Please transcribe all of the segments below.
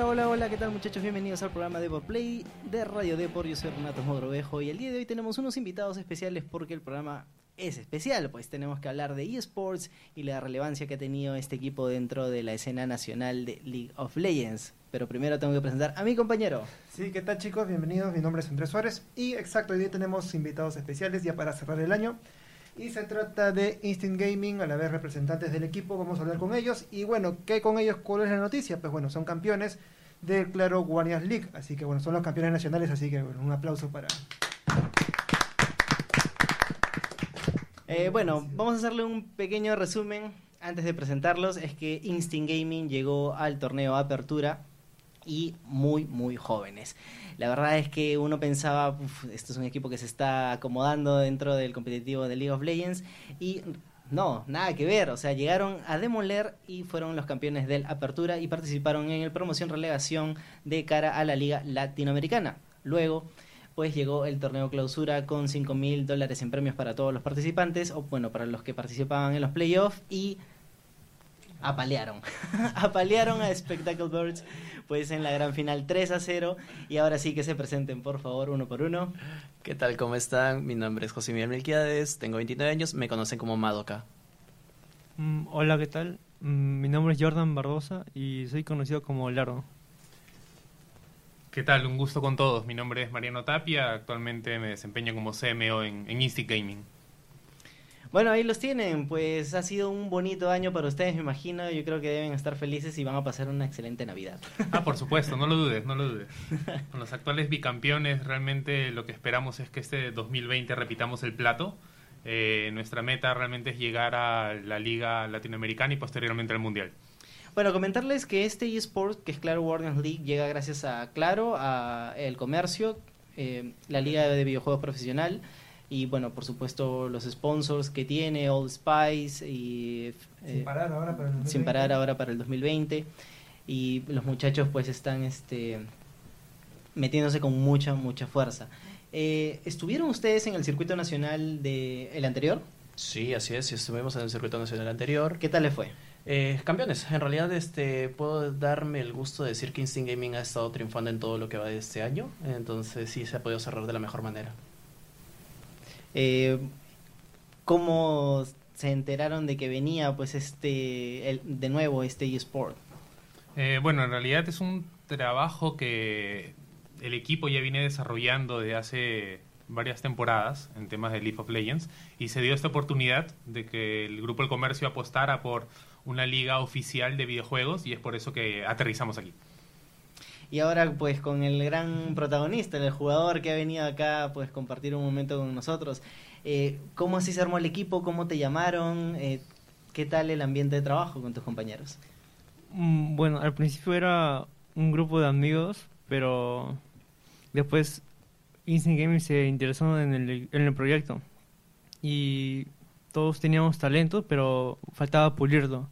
Hola, hola, hola, ¿qué tal muchachos? Bienvenidos al programa de Play de Radio Depor. Yo soy Renato Mogrovejo y el día de hoy tenemos unos invitados especiales porque el programa es especial, pues tenemos que hablar de eSports y la relevancia que ha tenido este equipo dentro de la escena nacional de League of Legends. Pero primero tengo que presentar a mi compañero. Sí, ¿qué tal chicos? Bienvenidos, mi nombre es Andrés Suárez y exacto, hoy tenemos invitados especiales ya para cerrar el año. Y se trata de Instinct Gaming, a la vez representantes del equipo, vamos a hablar con ellos. Y bueno, ¿qué con ellos? ¿Cuál es la noticia? Pues bueno, son campeones del Claro Guardians League, así que bueno, son los campeones nacionales, así que bueno, un aplauso para... Eh, bueno, vamos a hacerle un pequeño resumen antes de presentarlos. Es que Instinct Gaming llegó al torneo Apertura y muy, muy jóvenes. La verdad es que uno pensaba, esto es un equipo que se está acomodando dentro del competitivo de League of Legends y no, nada que ver. O sea, llegaron a demoler y fueron los campeones del Apertura y participaron en el promoción relegación de cara a la Liga Latinoamericana. Luego, pues llegó el torneo clausura con 5 mil dólares en premios para todos los participantes, o bueno, para los que participaban en los playoffs y apalearon. apalearon a Spectacle Birds pues en la gran final 3 a 0 y ahora sí que se presenten por favor uno por uno. ¿Qué tal? ¿Cómo están? Mi nombre es José Miguel Melquiades, tengo 29 años, me conocen como Madoka. Mm, hola, ¿qué tal? Mm, mi nombre es Jordan Barbosa y soy conocido como Largo. ¿Qué tal? Un gusto con todos. Mi nombre es Mariano Tapia, actualmente me desempeño como CMO en, en Instinct Gaming. Bueno, ahí los tienen. Pues ha sido un bonito año para ustedes, me imagino. Yo creo que deben estar felices y van a pasar una excelente Navidad. Ah, por supuesto, no lo dudes, no lo dudes. Con los actuales bicampeones, realmente lo que esperamos es que este 2020 repitamos el plato. Eh, nuestra meta realmente es llegar a la Liga Latinoamericana y posteriormente al Mundial. Bueno, comentarles que este eSport, que es Claro Guardians League, llega gracias a Claro, a El Comercio, eh, la Liga de Videojuegos Profesional y bueno, por supuesto los sponsors que tiene, Old Spice y... sin eh, parar ahora para el 2020. Sin parar ahora para el 2020 y los muchachos pues están este metiéndose con mucha, mucha fuerza. Eh, ¿Estuvieron ustedes en el circuito nacional de el anterior? Sí, así es, estuvimos en el circuito nacional anterior. ¿Qué tal le fue? Eh, campeones, en realidad este puedo darme el gusto de decir que Instinct Gaming ha estado triunfando en todo lo que va de este año, entonces sí se ha podido cerrar de la mejor manera. Eh, ¿Cómo se enteraron de que venía pues este de nuevo este eSport? Eh, bueno, en realidad es un trabajo que el equipo ya viene desarrollando desde hace varias temporadas en temas de League of Legends y se dio esta oportunidad de que el grupo El Comercio apostara por una liga oficial de videojuegos y es por eso que aterrizamos aquí. Y ahora pues con el gran protagonista, el jugador que ha venido acá pues compartir un momento con nosotros. Eh, ¿Cómo así se armó el equipo? ¿Cómo te llamaron? Eh, ¿Qué tal el ambiente de trabajo con tus compañeros? Mm, bueno, al principio era un grupo de amigos, pero después Instinct Gaming se interesó en el, en el proyecto. Y todos teníamos talento, pero faltaba pulirlo.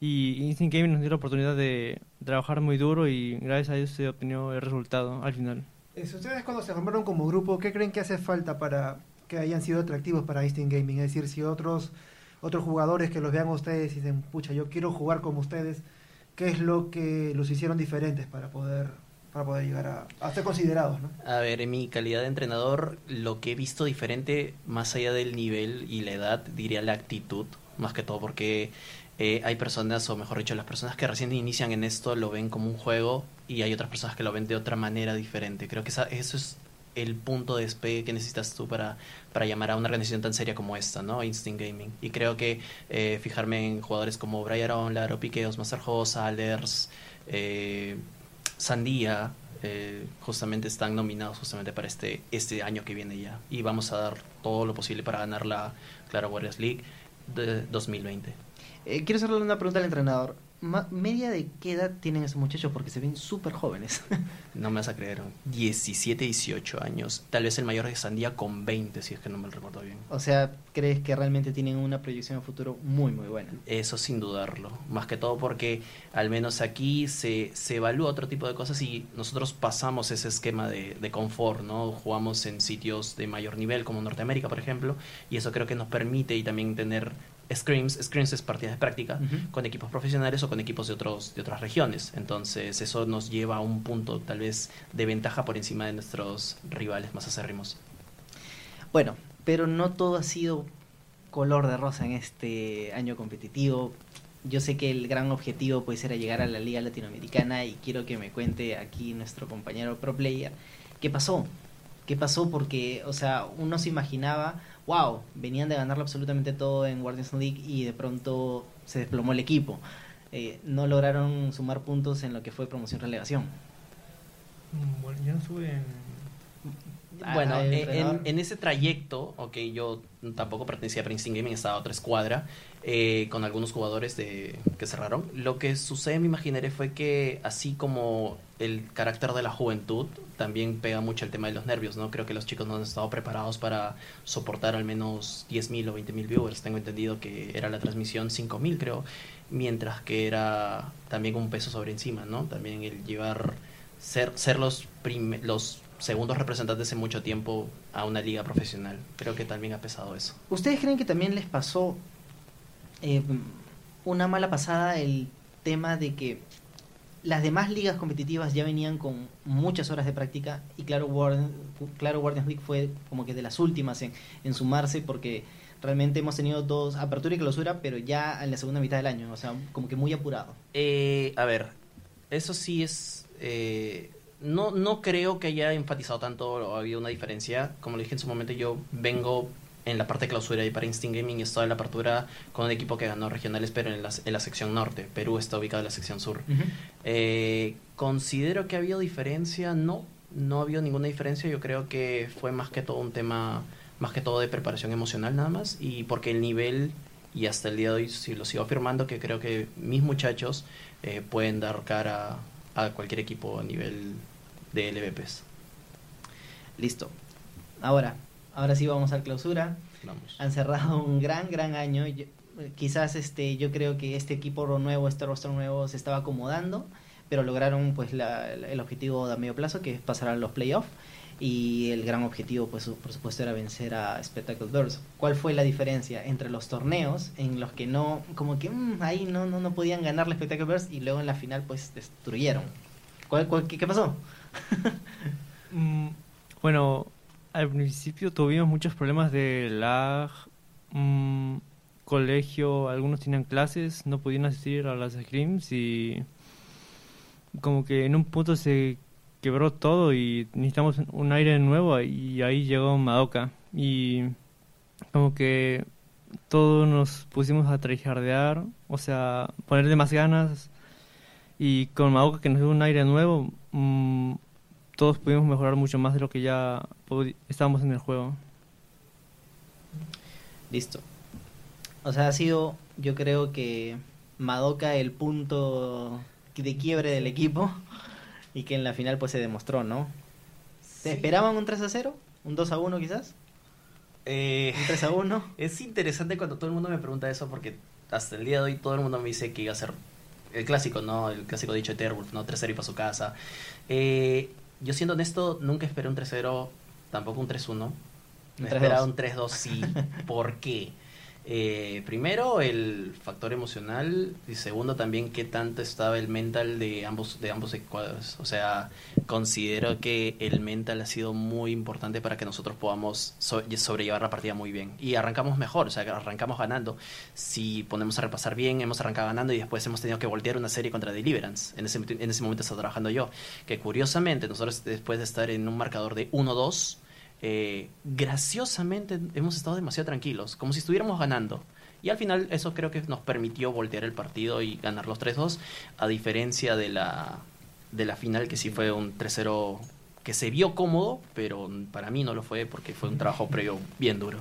Y Instinct Gaming nos dio la oportunidad de trabajar muy duro y gracias a eso se obtuvo el resultado al final. Ustedes cuando se formaron como grupo, ¿qué creen que hace falta para que hayan sido atractivos para Instinct Gaming? Es decir, si otros otros jugadores que los vean a ustedes y dicen, pucha, yo quiero jugar como ustedes, ¿qué es lo que los hicieron diferentes para poder para poder llegar a, ser considerados? ¿no? A ver, en mi calidad de entrenador, lo que he visto diferente, más allá del nivel y la edad, diría la actitud, más que todo, porque eh, hay personas, o mejor dicho, las personas que recién inician en esto lo ven como un juego y hay otras personas que lo ven de otra manera diferente. Creo que eso es el punto de despegue que necesitas tú para, para llamar a una organización tan seria como esta, ¿no? Instinct Gaming. Y creo que eh, fijarme en jugadores como Brian Aron, Laro Piqueos, Master Hoss, Alders, eh, Sandía, justamente están nominados justamente para este, este año que viene ya. Y vamos a dar todo lo posible para ganar la Claro Warriors League de 2020. Eh, quiero hacerle una pregunta al entrenador. ¿Media de qué edad tienen esos muchachos? Porque se ven súper jóvenes. no me vas a creer. 17, 18 años. Tal vez el mayor de Sandía con 20, si es que no me lo recuerdo bien. O sea, ¿crees que realmente tienen una proyección a futuro muy, muy buena? Eso sin dudarlo. Más que todo porque al menos aquí se, se evalúa otro tipo de cosas y nosotros pasamos ese esquema de, de confort, ¿no? Jugamos en sitios de mayor nivel como Norteamérica, por ejemplo, y eso creo que nos permite y también tener scrims. Scrims es partidas de práctica con equipos profesionales o con equipos de, otros, de otras regiones. Entonces eso nos lleva a un punto tal vez de ventaja por encima de nuestros rivales más acérrimos. Bueno, pero no todo ha sido color de rosa en este año competitivo. Yo sé que el gran objetivo pues era llegar a la Liga Latinoamericana y quiero que me cuente aquí nuestro compañero Pro Player qué pasó. ¿Qué pasó? Porque, o sea, uno se imaginaba, wow, venían de ganarlo absolutamente todo en Guardians League y de pronto se desplomó el equipo. Eh, no lograron sumar puntos en lo que fue promoción-relegación. Mm, Bueno, yo no estuve en... Ah, Bueno, en, ese trayecto, ok, yo tampoco pertenecía a Princeton Gaming, estaba otra escuadra eh, con algunos jugadores de, que cerraron. Lo que sucede, me imaginaré, fue que así como el carácter de la juventud, también pega mucho el tema de los nervios, ¿no? Creo que los chicos no han estado preparados para soportar al menos 10.000 o 20.000 viewers. Tengo entendido que era la transmisión 5.000, creo, mientras que era también un peso sobre encima, ¿no? También el llevar, ser, ser los, los segundos representantes en mucho tiempo a una liga profesional. Creo que también ha pesado eso. ¿Ustedes creen que también les pasó eh, una mala pasada el tema de que las demás ligas competitivas ya venían con muchas horas de práctica y claro, Guardian, claro Guardians League fue como que de las últimas en, en sumarse porque realmente hemos tenido dos, apertura y clausura, pero ya en la segunda mitad del año, o sea, como que muy apurado. Eh, a ver, eso sí es... eh, no, no creo que haya enfatizado tanto o había una diferencia. Como le dije en su momento, yo vengo en la parte de clausura y para Instinct Gaming estoy en la apertura con un equipo que ganó regionales, pero en la, en la sección norte. Perú está ubicado en la sección sur. Eh, considero que ha habido diferencia, no, no ha habido ninguna diferencia. Yo creo que fue más que todo un tema, más que todo de preparación emocional nada más, y porque el nivel y hasta el día de hoy sí lo sigo afirmando que creo que mis muchachos eh, pueden dar cara a cualquier equipo a nivel de LVPs. Listo. Ahora, ahora sí vamos a clausura. Vamos. han cerrado un gran, gran año. Yo- quizás este, yo creo que este equipo nuevo, este rostro nuevo se estaba acomodando, pero lograron pues la- la- el objetivo a medio plazo, que es pasar a los playoffs. Y el gran objetivo, pues por supuesto, era vencer a Spectacle Doors. ¿Cuál fue la diferencia entre los torneos en los que no, como que mm, ahí no, no, no podían ganar la Spectacle Doors y luego en la final pues destruyeron? ¿Cuál, cuál- qué, pasó? Mm, Bueno, al principio tuvimos muchos problemas de lag, mm, colegio, algunos tenían clases, no podían asistir a las scrims y como que en un punto se quebró todo y necesitamos un aire nuevo y ahí llegó Madoka y como que todos nos pusimos a tryhardear, o sea, ponerle más ganas y con Madoka que nos dio un aire nuevo, mm, todos pudimos mejorar mucho más de lo que ya estábamos en el juego. Listo. O sea, ha sido, yo creo que Madoka el punto de quiebre del equipo y que en la final pues se demostró, ¿no? ¿Se esperaban un 3 a 0? ¿Un 2 a 1 quizás? Eh, ¿Un 3 a 1? Es interesante cuando todo el mundo me pregunta eso porque hasta el día de hoy todo el mundo me dice que iba a ser el clásico, ¿no? El clásico dicho de Terwolf, ¿no? 3-0 y para su casa. Eh, yo siendo honesto, nunca esperé un 3-0, tampoco un 3-1. Un Me 3-2. esperaba un 3-2, sí. ¿Por qué? Eh, primero, el factor emocional y segundo también qué tanto estaba el mental de ambos de ambos cuadros. O sea, considero que el mental ha sido muy importante para que nosotros podamos so- sobrellevar la partida muy bien. Y arrancamos mejor, o sea, arrancamos ganando. Si ponemos a repasar bien, hemos arrancado ganando y después hemos tenido que voltear una serie contra Deliverance. En ese, en ese momento estaba trabajando yo. Que curiosamente, nosotros después de estar en un marcador de 1-2, eh, graciosamente hemos estado demasiado tranquilos, como si estuviéramos ganando. Y al final eso creo que nos permitió voltear el partido y ganar los 3-2, a diferencia de la, de la final que sí fue un 3-0 que se vio cómodo, pero para mí no lo fue porque fue un trabajo previo bien duro.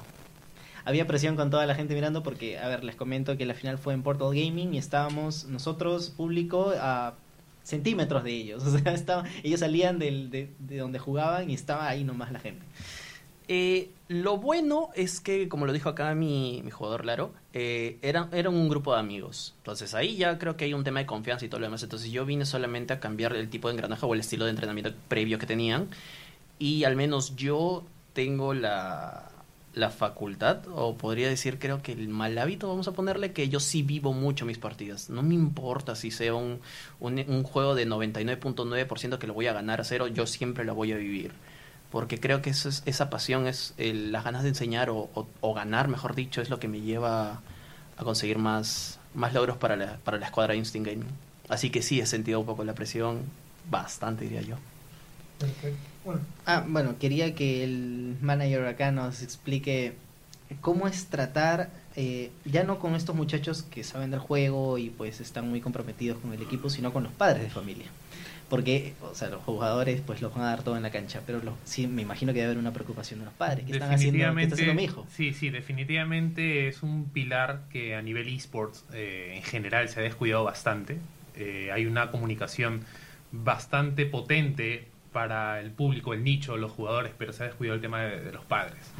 Había presión con toda la gente mirando porque, a ver, les comento que la final fue en Portal Gaming y estábamos nosotros, público, a centímetros de ellos. O sea, estaba, ellos salían del, de, de donde jugaban y estaba ahí nomás la gente. Eh, lo bueno es que, como lo dijo acá mi, mi jugador Laro, eh, era, era un grupo de amigos. Entonces ahí ya creo que hay un tema de confianza y todo lo demás. Entonces yo vine solamente a cambiar el tipo de engranaje o el estilo de entrenamiento previo que tenían. Y al menos yo tengo la, la facultad, o podría decir creo que el mal hábito, vamos a ponerle que yo sí vivo mucho mis partidas. No me importa si sea un, un, juego de 99.9% que lo voy a ganar a cero, yo siempre lo voy a vivir. Porque creo que eso es, esa pasión, es el- las ganas de enseñar o, ganar, mejor dicho, es lo que me lleva a conseguir más, más logros para la, para la escuadra Instinct Gaming. Así que sí, he sentido un poco la presión, bastante diría yo. Perfecto. Bueno, Ah, bueno, quería que el manager acá nos explique cómo es tratar, eh, ya no con estos muchachos que saben del juego y pues están muy comprometidos con el equipo, sino con los padres de familia. Porque, o sea, los jugadores pues los van a dar todo en la cancha, pero los, sí, me imagino que debe haber una preocupación de los padres. ¿Qué están haciendo, ¿qué está haciendo mi hijo? Sí, sí, definitivamente es un pilar que a nivel esports eh, en general se ha descuidado bastante. Eh, hay una comunicación bastante potente para el público, el nicho, los jugadores, pero se ha descuidado el tema de, de los padres.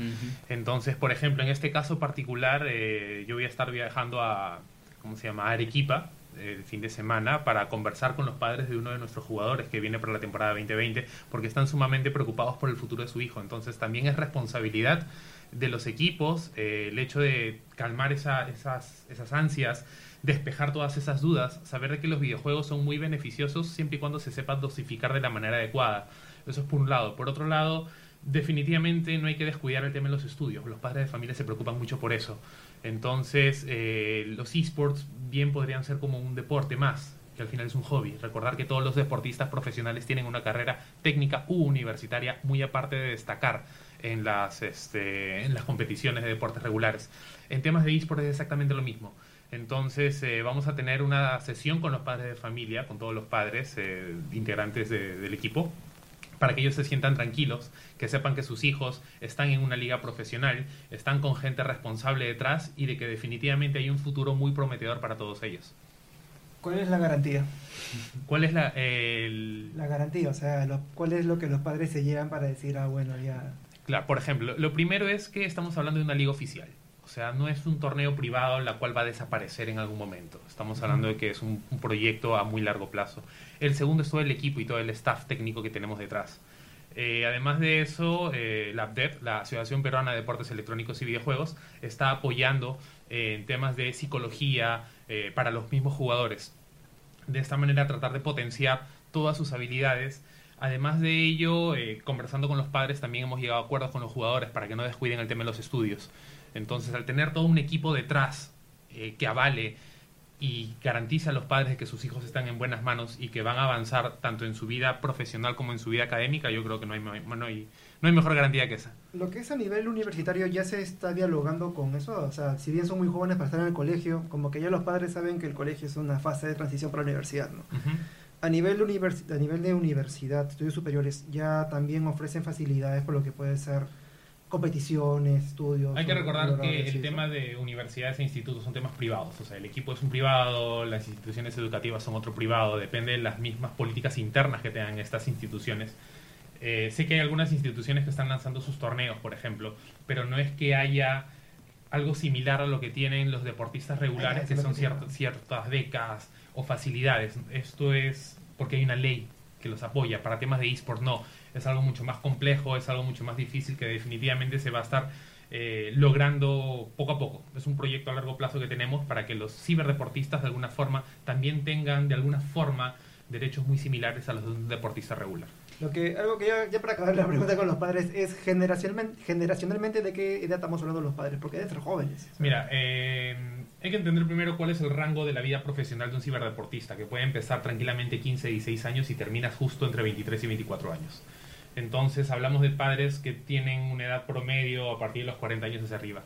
Entonces, por ejemplo, en este caso particular, eh, yo voy a estar viajando a, ¿cómo se llama? Arequipa eh, el fin de semana para conversar con los padres de uno de nuestros jugadores que viene para la temporada 2020, porque están sumamente preocupados por el futuro de su hijo. Entonces, también es responsabilidad de los equipos eh, el hecho de calmar esa- esas, esas ansias, despejar todas esas dudas, saber de que los videojuegos son muy beneficiosos siempre y cuando se sepa dosificar de la manera adecuada. Eso es por un lado. Por otro lado, definitivamente no hay que descuidar el tema de los estudios. Los padres de familia se preocupan mucho por eso. Entonces, eh, los esports bien podrían ser como un deporte más, que al final es un hobby. Recordar que todos los deportistas profesionales tienen una carrera técnica u universitaria muy aparte de destacar en las, este, en las competiciones de deportes regulares. En temas de esports es exactamente lo mismo. Entonces eh, vamos a tener una sesión con los padres de familia, con todos los padres eh, integrantes de- del equipo, para que ellos se sientan tranquilos, que sepan que sus hijos están en una liga profesional, están con gente responsable detrás y de que definitivamente hay un futuro muy prometedor para todos ellos. ¿Cuál es la garantía? ¿Cuál es la, el- La garantía, o sea, lo- ¿cuál es lo que los padres se llevan para decir, ah, bueno, ya... Claro, por ejemplo, lo primero es que estamos hablando de una liga oficial. O sea, no es un torneo privado la cual va a desaparecer en algún momento. Estamos hablando de que es un, un proyecto a muy largo plazo. El segundo es todo el equipo y todo el staff técnico que tenemos detrás. Eh, además de eso, eh, la APDEP, la Asociación Peruana de Deportes Electrónicos y Videojuegos, está apoyando en temas de psicología eh, para los mismos jugadores. De esta manera tratar de potenciar todas sus habilidades. Además de ello, eh, conversando con los padres también hemos llegado a acuerdos con los jugadores para que no descuiden el tema de los estudios. Entonces, al tener todo un equipo detrás eh, que avale y garantiza a los padres que sus hijos están en buenas manos y que van a avanzar tanto en su vida profesional como en su vida académica, yo creo que no hay, no hay, no hay mejor garantía que esa. Lo que es a nivel universitario ya se está dialogando con eso, o sea, si bien son muy jóvenes para estar en el colegio, como que ya los padres saben que el colegio es una fase de transición para la universidad, ¿no? Ujú. A nivel, a nivel de universidad, estudios superiores, ya también ofrecen facilidades por lo que puede ser competiciones, estudios. Hay que recordar que el tema de universidades e institutos son temas privados. O sea, el equipo es un privado, las instituciones educativas son otro privado, depende de las mismas políticas internas que tengan estas instituciones. Eh, sé que hay algunas instituciones que están lanzando sus torneos, por ejemplo, pero no es que haya algo similar a lo que tienen los deportistas regulares, que son lo que te ciert- digo. ciertas becas o facilidades. Esto es porque hay una ley que los apoya. Para temas de eSport no. Es algo mucho más complejo, es algo mucho más difícil que definitivamente se va a estar eh, logrando poco a poco. Es un proyecto a largo plazo que tenemos para que los ciberdeportistas de alguna forma también tengan de alguna forma derechos muy similares a los de un deportista regular. Lo que, algo que ya, ya para acabar la pregunta con los padres es generacionalmente, generacionalmente de qué edad estamos hablando los padres, porque deben ser jóvenes. Mira, eh, hay que entender primero cuál es el rango de la vida profesional de un ciberdeportista, que puede empezar tranquilamente 15, 16 años y terminas justo entre 23 y 24 años. Entonces hablamos de padres que tienen una edad promedio a partir de los 40 años hacia arriba.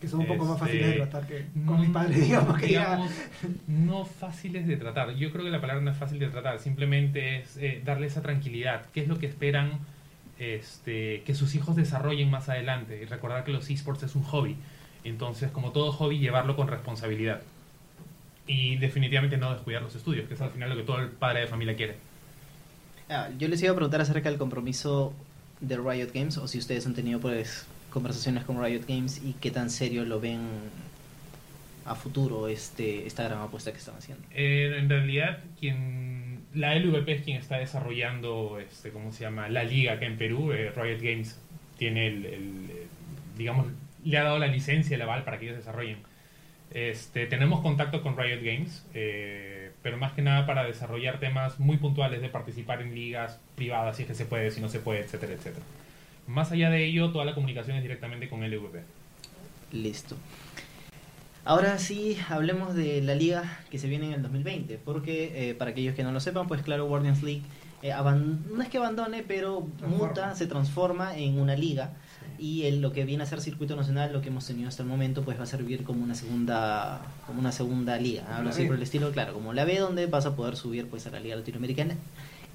Que son un poco más Este, fáciles de tratar que con Mm, mis padres, digamos que ya... no fáciles de tratar. Yo creo que la palabra no es fácil de tratar, simplemente es eh, darle esa tranquilidad. ¿Qué es lo que esperan este, que sus hijos desarrollen más adelante? Y recordar que los esports es un hobby. Entonces, como todo hobby, llevarlo con responsabilidad. Y definitivamente no descuidar los estudios, que es al final lo que todo el padre de familia quiere. Ah, yo les iba a preguntar acerca del compromiso de Riot Games o si ustedes han tenido pues conversaciones con Riot Games y qué tan serio lo ven a futuro este esta gran apuesta que están haciendo. Eh, en realidad, quien la LVP es quien está desarrollando, este, ¿cómo se llama? La liga acá en Perú. Eh, Riot Games tiene el, el, digamos, le ha dado la licencia, el aval para que ellos desarrollen. Este, tenemos contacto con Riot Games, eh, pero más que nada para desarrollar temas muy puntuales de participar en ligas privadas, si es que se puede, si no se puede, etcétera, etcétera. Más allá de ello, toda la comunicación es directamente con LVP. Listo. Ahora sí, hablemos de la liga que se viene en el 2020, porque eh, para aquellos que no lo sepan, pues claro, Guardians League eh, no es que abandone, pero Transforma. muta, se transforma en una liga y el- lo que viene a ser circuito nacional, lo que hemos tenido hasta el momento, pues va a servir como una segunda, como una segunda liga, hablo así por el estilo, claro, como la B donde vas a poder subir pues a la liga latinoamericana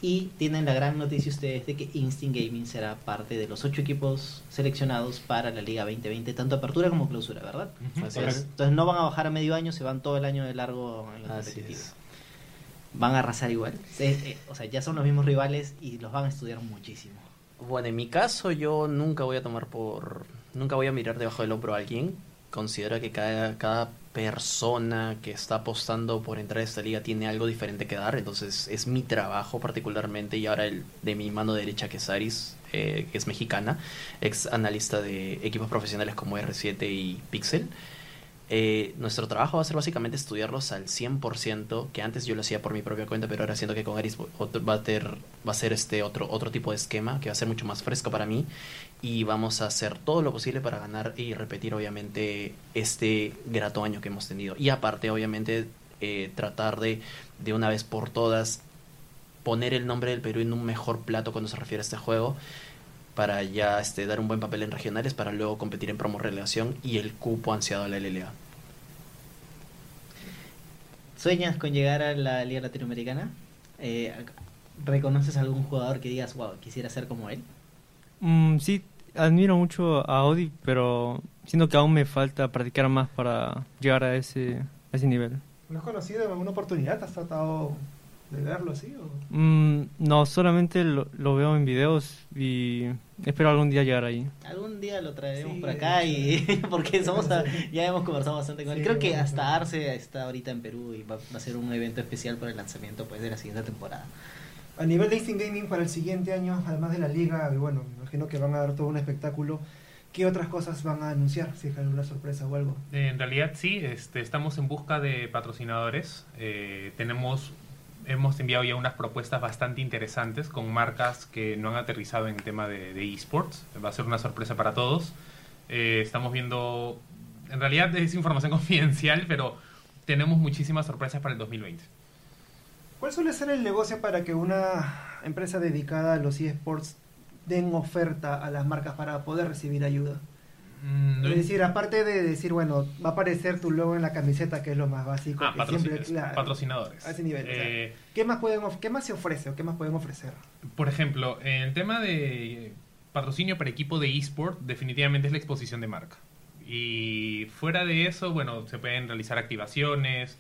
y tienen la gran noticia ustedes de que Instinct Gaming será parte de los ocho equipos seleccionados para la liga 2020, tanto apertura como clausura, ¿verdad? Entonces, es. entonces no van a bajar a medio año, se van todo el año de largo en es. Van a arrasar igual. O sea, ya son los mismos rivales y los van a estudiar muchísimo. Bueno, en mi caso yo nunca voy a tomar por... Nunca voy a mirar debajo del hombro a alguien. Considero que cada, cada persona que está apostando por entrar a esta liga tiene algo diferente que dar. Entonces es mi trabajo particularmente y ahora el de mi mano derecha que es Aris, eh, que es mexicana, ex analista de equipos profesionales como R7 y Pixel. Eh, nuestro trabajo va a ser básicamente estudiarlos al 100%, que antes yo lo hacía por mi propia cuenta, pero ahora siento que con Aris va a, ter- ser este otro, otro tipo de esquema que va a ser mucho más fresco para mí y vamos a hacer todo lo posible para ganar y repetir obviamente este grato año que hemos tenido. Y aparte obviamente eh, tratar de de una vez por todas poner el nombre del Perú en un mejor plato cuando se refiere a este juego para ya este, dar un buen papel en regionales para luego competir en promo relegación y el cupo ansiado a la LLA. ¿Sueñas con llegar a la liga latinoamericana? Eh, ¿Reconoces algún jugador que digas, wow, quisiera ser como él? Mm, sí, admiro mucho a Audi, pero siento que aún me falta practicar más para llegar a ese, a ese nivel. ¿Lo has conocido en alguna oportunidad? ¿Has tratado de verlo así? O? Mm, no, solamente lo, lo veo en videos y espero algún día llegar ahí. Algún día lo traeremos Sí, por acá y porque somos a- ya hemos conversado bastante con él. Sí, Creo que bueno, hasta. Arce está ahorita en Perú y va, va a ser un evento especial por el lanzamiento pues de la siguiente temporada. A nivel de Instinct Gaming para el siguiente año, además de la liga, y bueno, me imagino que van a dar todo un espectáculo. ¿Qué otras cosas van a anunciar? Si hay alguna sorpresa o algo. En realidad sí, este, estamos en busca de patrocinadores. Eh, tenemos, hemos enviado ya unas propuestas bastante interesantes con marcas que no han aterrizado en el tema de, esports. Va a ser una sorpresa para todos. Eh, estamos viendo, en realidad es información confidencial, pero tenemos muchísimas sorpresas para el 2020. ¿Cuál suele ser el negocio para que una empresa dedicada a los eSports den oferta a las marcas para poder recibir ayuda? Mm, Es decir, aparte de decir, bueno, va a aparecer tu logo en la camiseta, que es lo más básico, ah, que patroci- siempre, claro, patrocinadores. a ese nivel. o sea, Eh, ¿qué, más pueden, ¿Qué más se ofrece o qué más pueden ofrecer? Por ejemplo, en el tema de patrocinio para equipo de eSport, definitivamente es la exposición de marca. Y fuera de eso, bueno, se pueden realizar activaciones,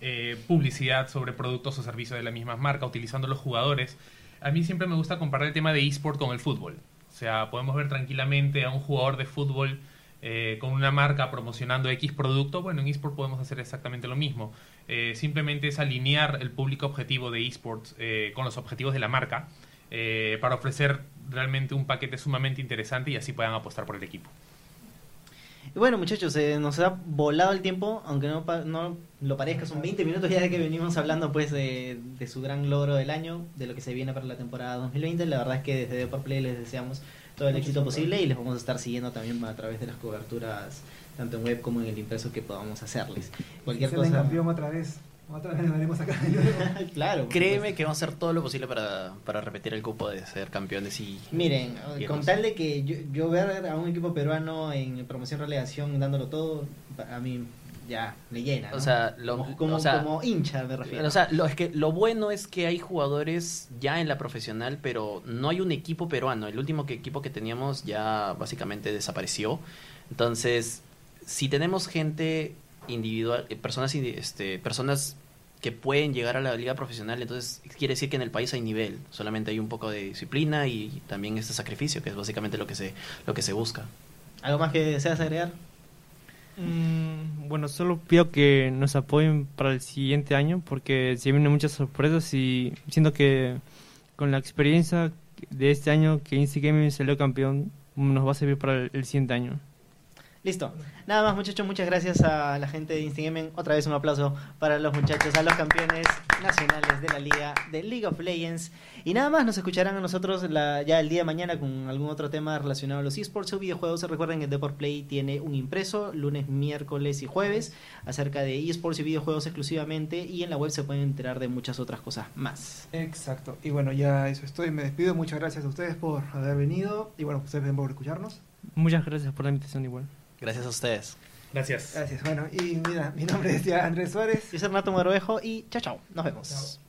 eh, publicidad sobre productos o servicios de la misma marca, utilizando los jugadores. A mí siempre me gusta comparar el tema de eSport con el fútbol. Sea, podemos ver tranquilamente a un jugador de fútbol eh, con una marca promocionando X producto. Bueno, en eSport podemos hacer exactamente lo mismo. Eh, simplemente es alinear el público objetivo de eSports eh, con los objetivos de la marca eh, para ofrecer realmente un paquete sumamente interesante y así puedan apostar por el equipo. Y bueno, muchachos, eh, nos ha volado el tiempo, aunque no, no lo parezca, son 20 minutos ya de que venimos hablando pues de, de su gran logro del año, de lo que se viene para la temporada 2020. La verdad es que desde Deport Play les deseamos todo el Mucho éxito posible y les vamos a estar siguiendo también a través de las coberturas, tanto en web como en el impreso que podamos hacerles. Cualquier salen cosa. campeón otra vez. Otra vez lo haremos acá. claro. Créeme supuesto. que vamos a hacer todo lo posible para, para repetir el cupo de ser campeones y... Miren, y con tal de que yo, yo ver a un equipo peruano en promoción relegación dándolo todo, a mí ya me llena. ¿no? O sea, lo- como, como, o sea, como hincha me refiero. O sea, lo, es que lo bueno es que hay jugadores ya en la profesional, pero no hay un equipo peruano. El último que, equipo que teníamos ya básicamente desapareció. Entonces, si tenemos gente individual, eh, personas, este, personas que pueden llegar a la liga profesional, entonces quiere decir que en el país hay nivel. Solamente hay un poco de disciplina y también este sacrificio, que es básicamente lo que se, lo que se busca. ¿Algo más que deseas agregar? Mm, bueno, solo pido que nos apoyen para el siguiente año porque se vienen muchas sorpresas y siento que con la experiencia de este año que Insti Gaming salió campeón nos va a servir para el, el siguiente año. Listo. Nada más, muchachos. Muchas gracias a la gente de Gaming. Otra vez un aplauso para los muchachos, a los campeones nacionales de la liga de League of Legends. Y nada más, nos escucharán a nosotros la- ya el día de mañana con algún otro tema relacionado a los esports o videojuegos. Recuerden que Deport Play tiene un impreso lunes, miércoles y jueves acerca de esports y videojuegos exclusivamente. Y en la web se pueden enterar de muchas otras cosas más. Exacto. Y bueno, ya eso estoy. Me despido. Muchas gracias a ustedes por haber venido. Y bueno, ustedes por escucharnos. Muchas gracias por la invitación igual. Gracias a ustedes. Gracias. Gracias. Bueno, y mira, mi nombre es ya Andrés Suárez. Yo soy Renato Mogrovejo y chao, chao. Nos vemos. Chao.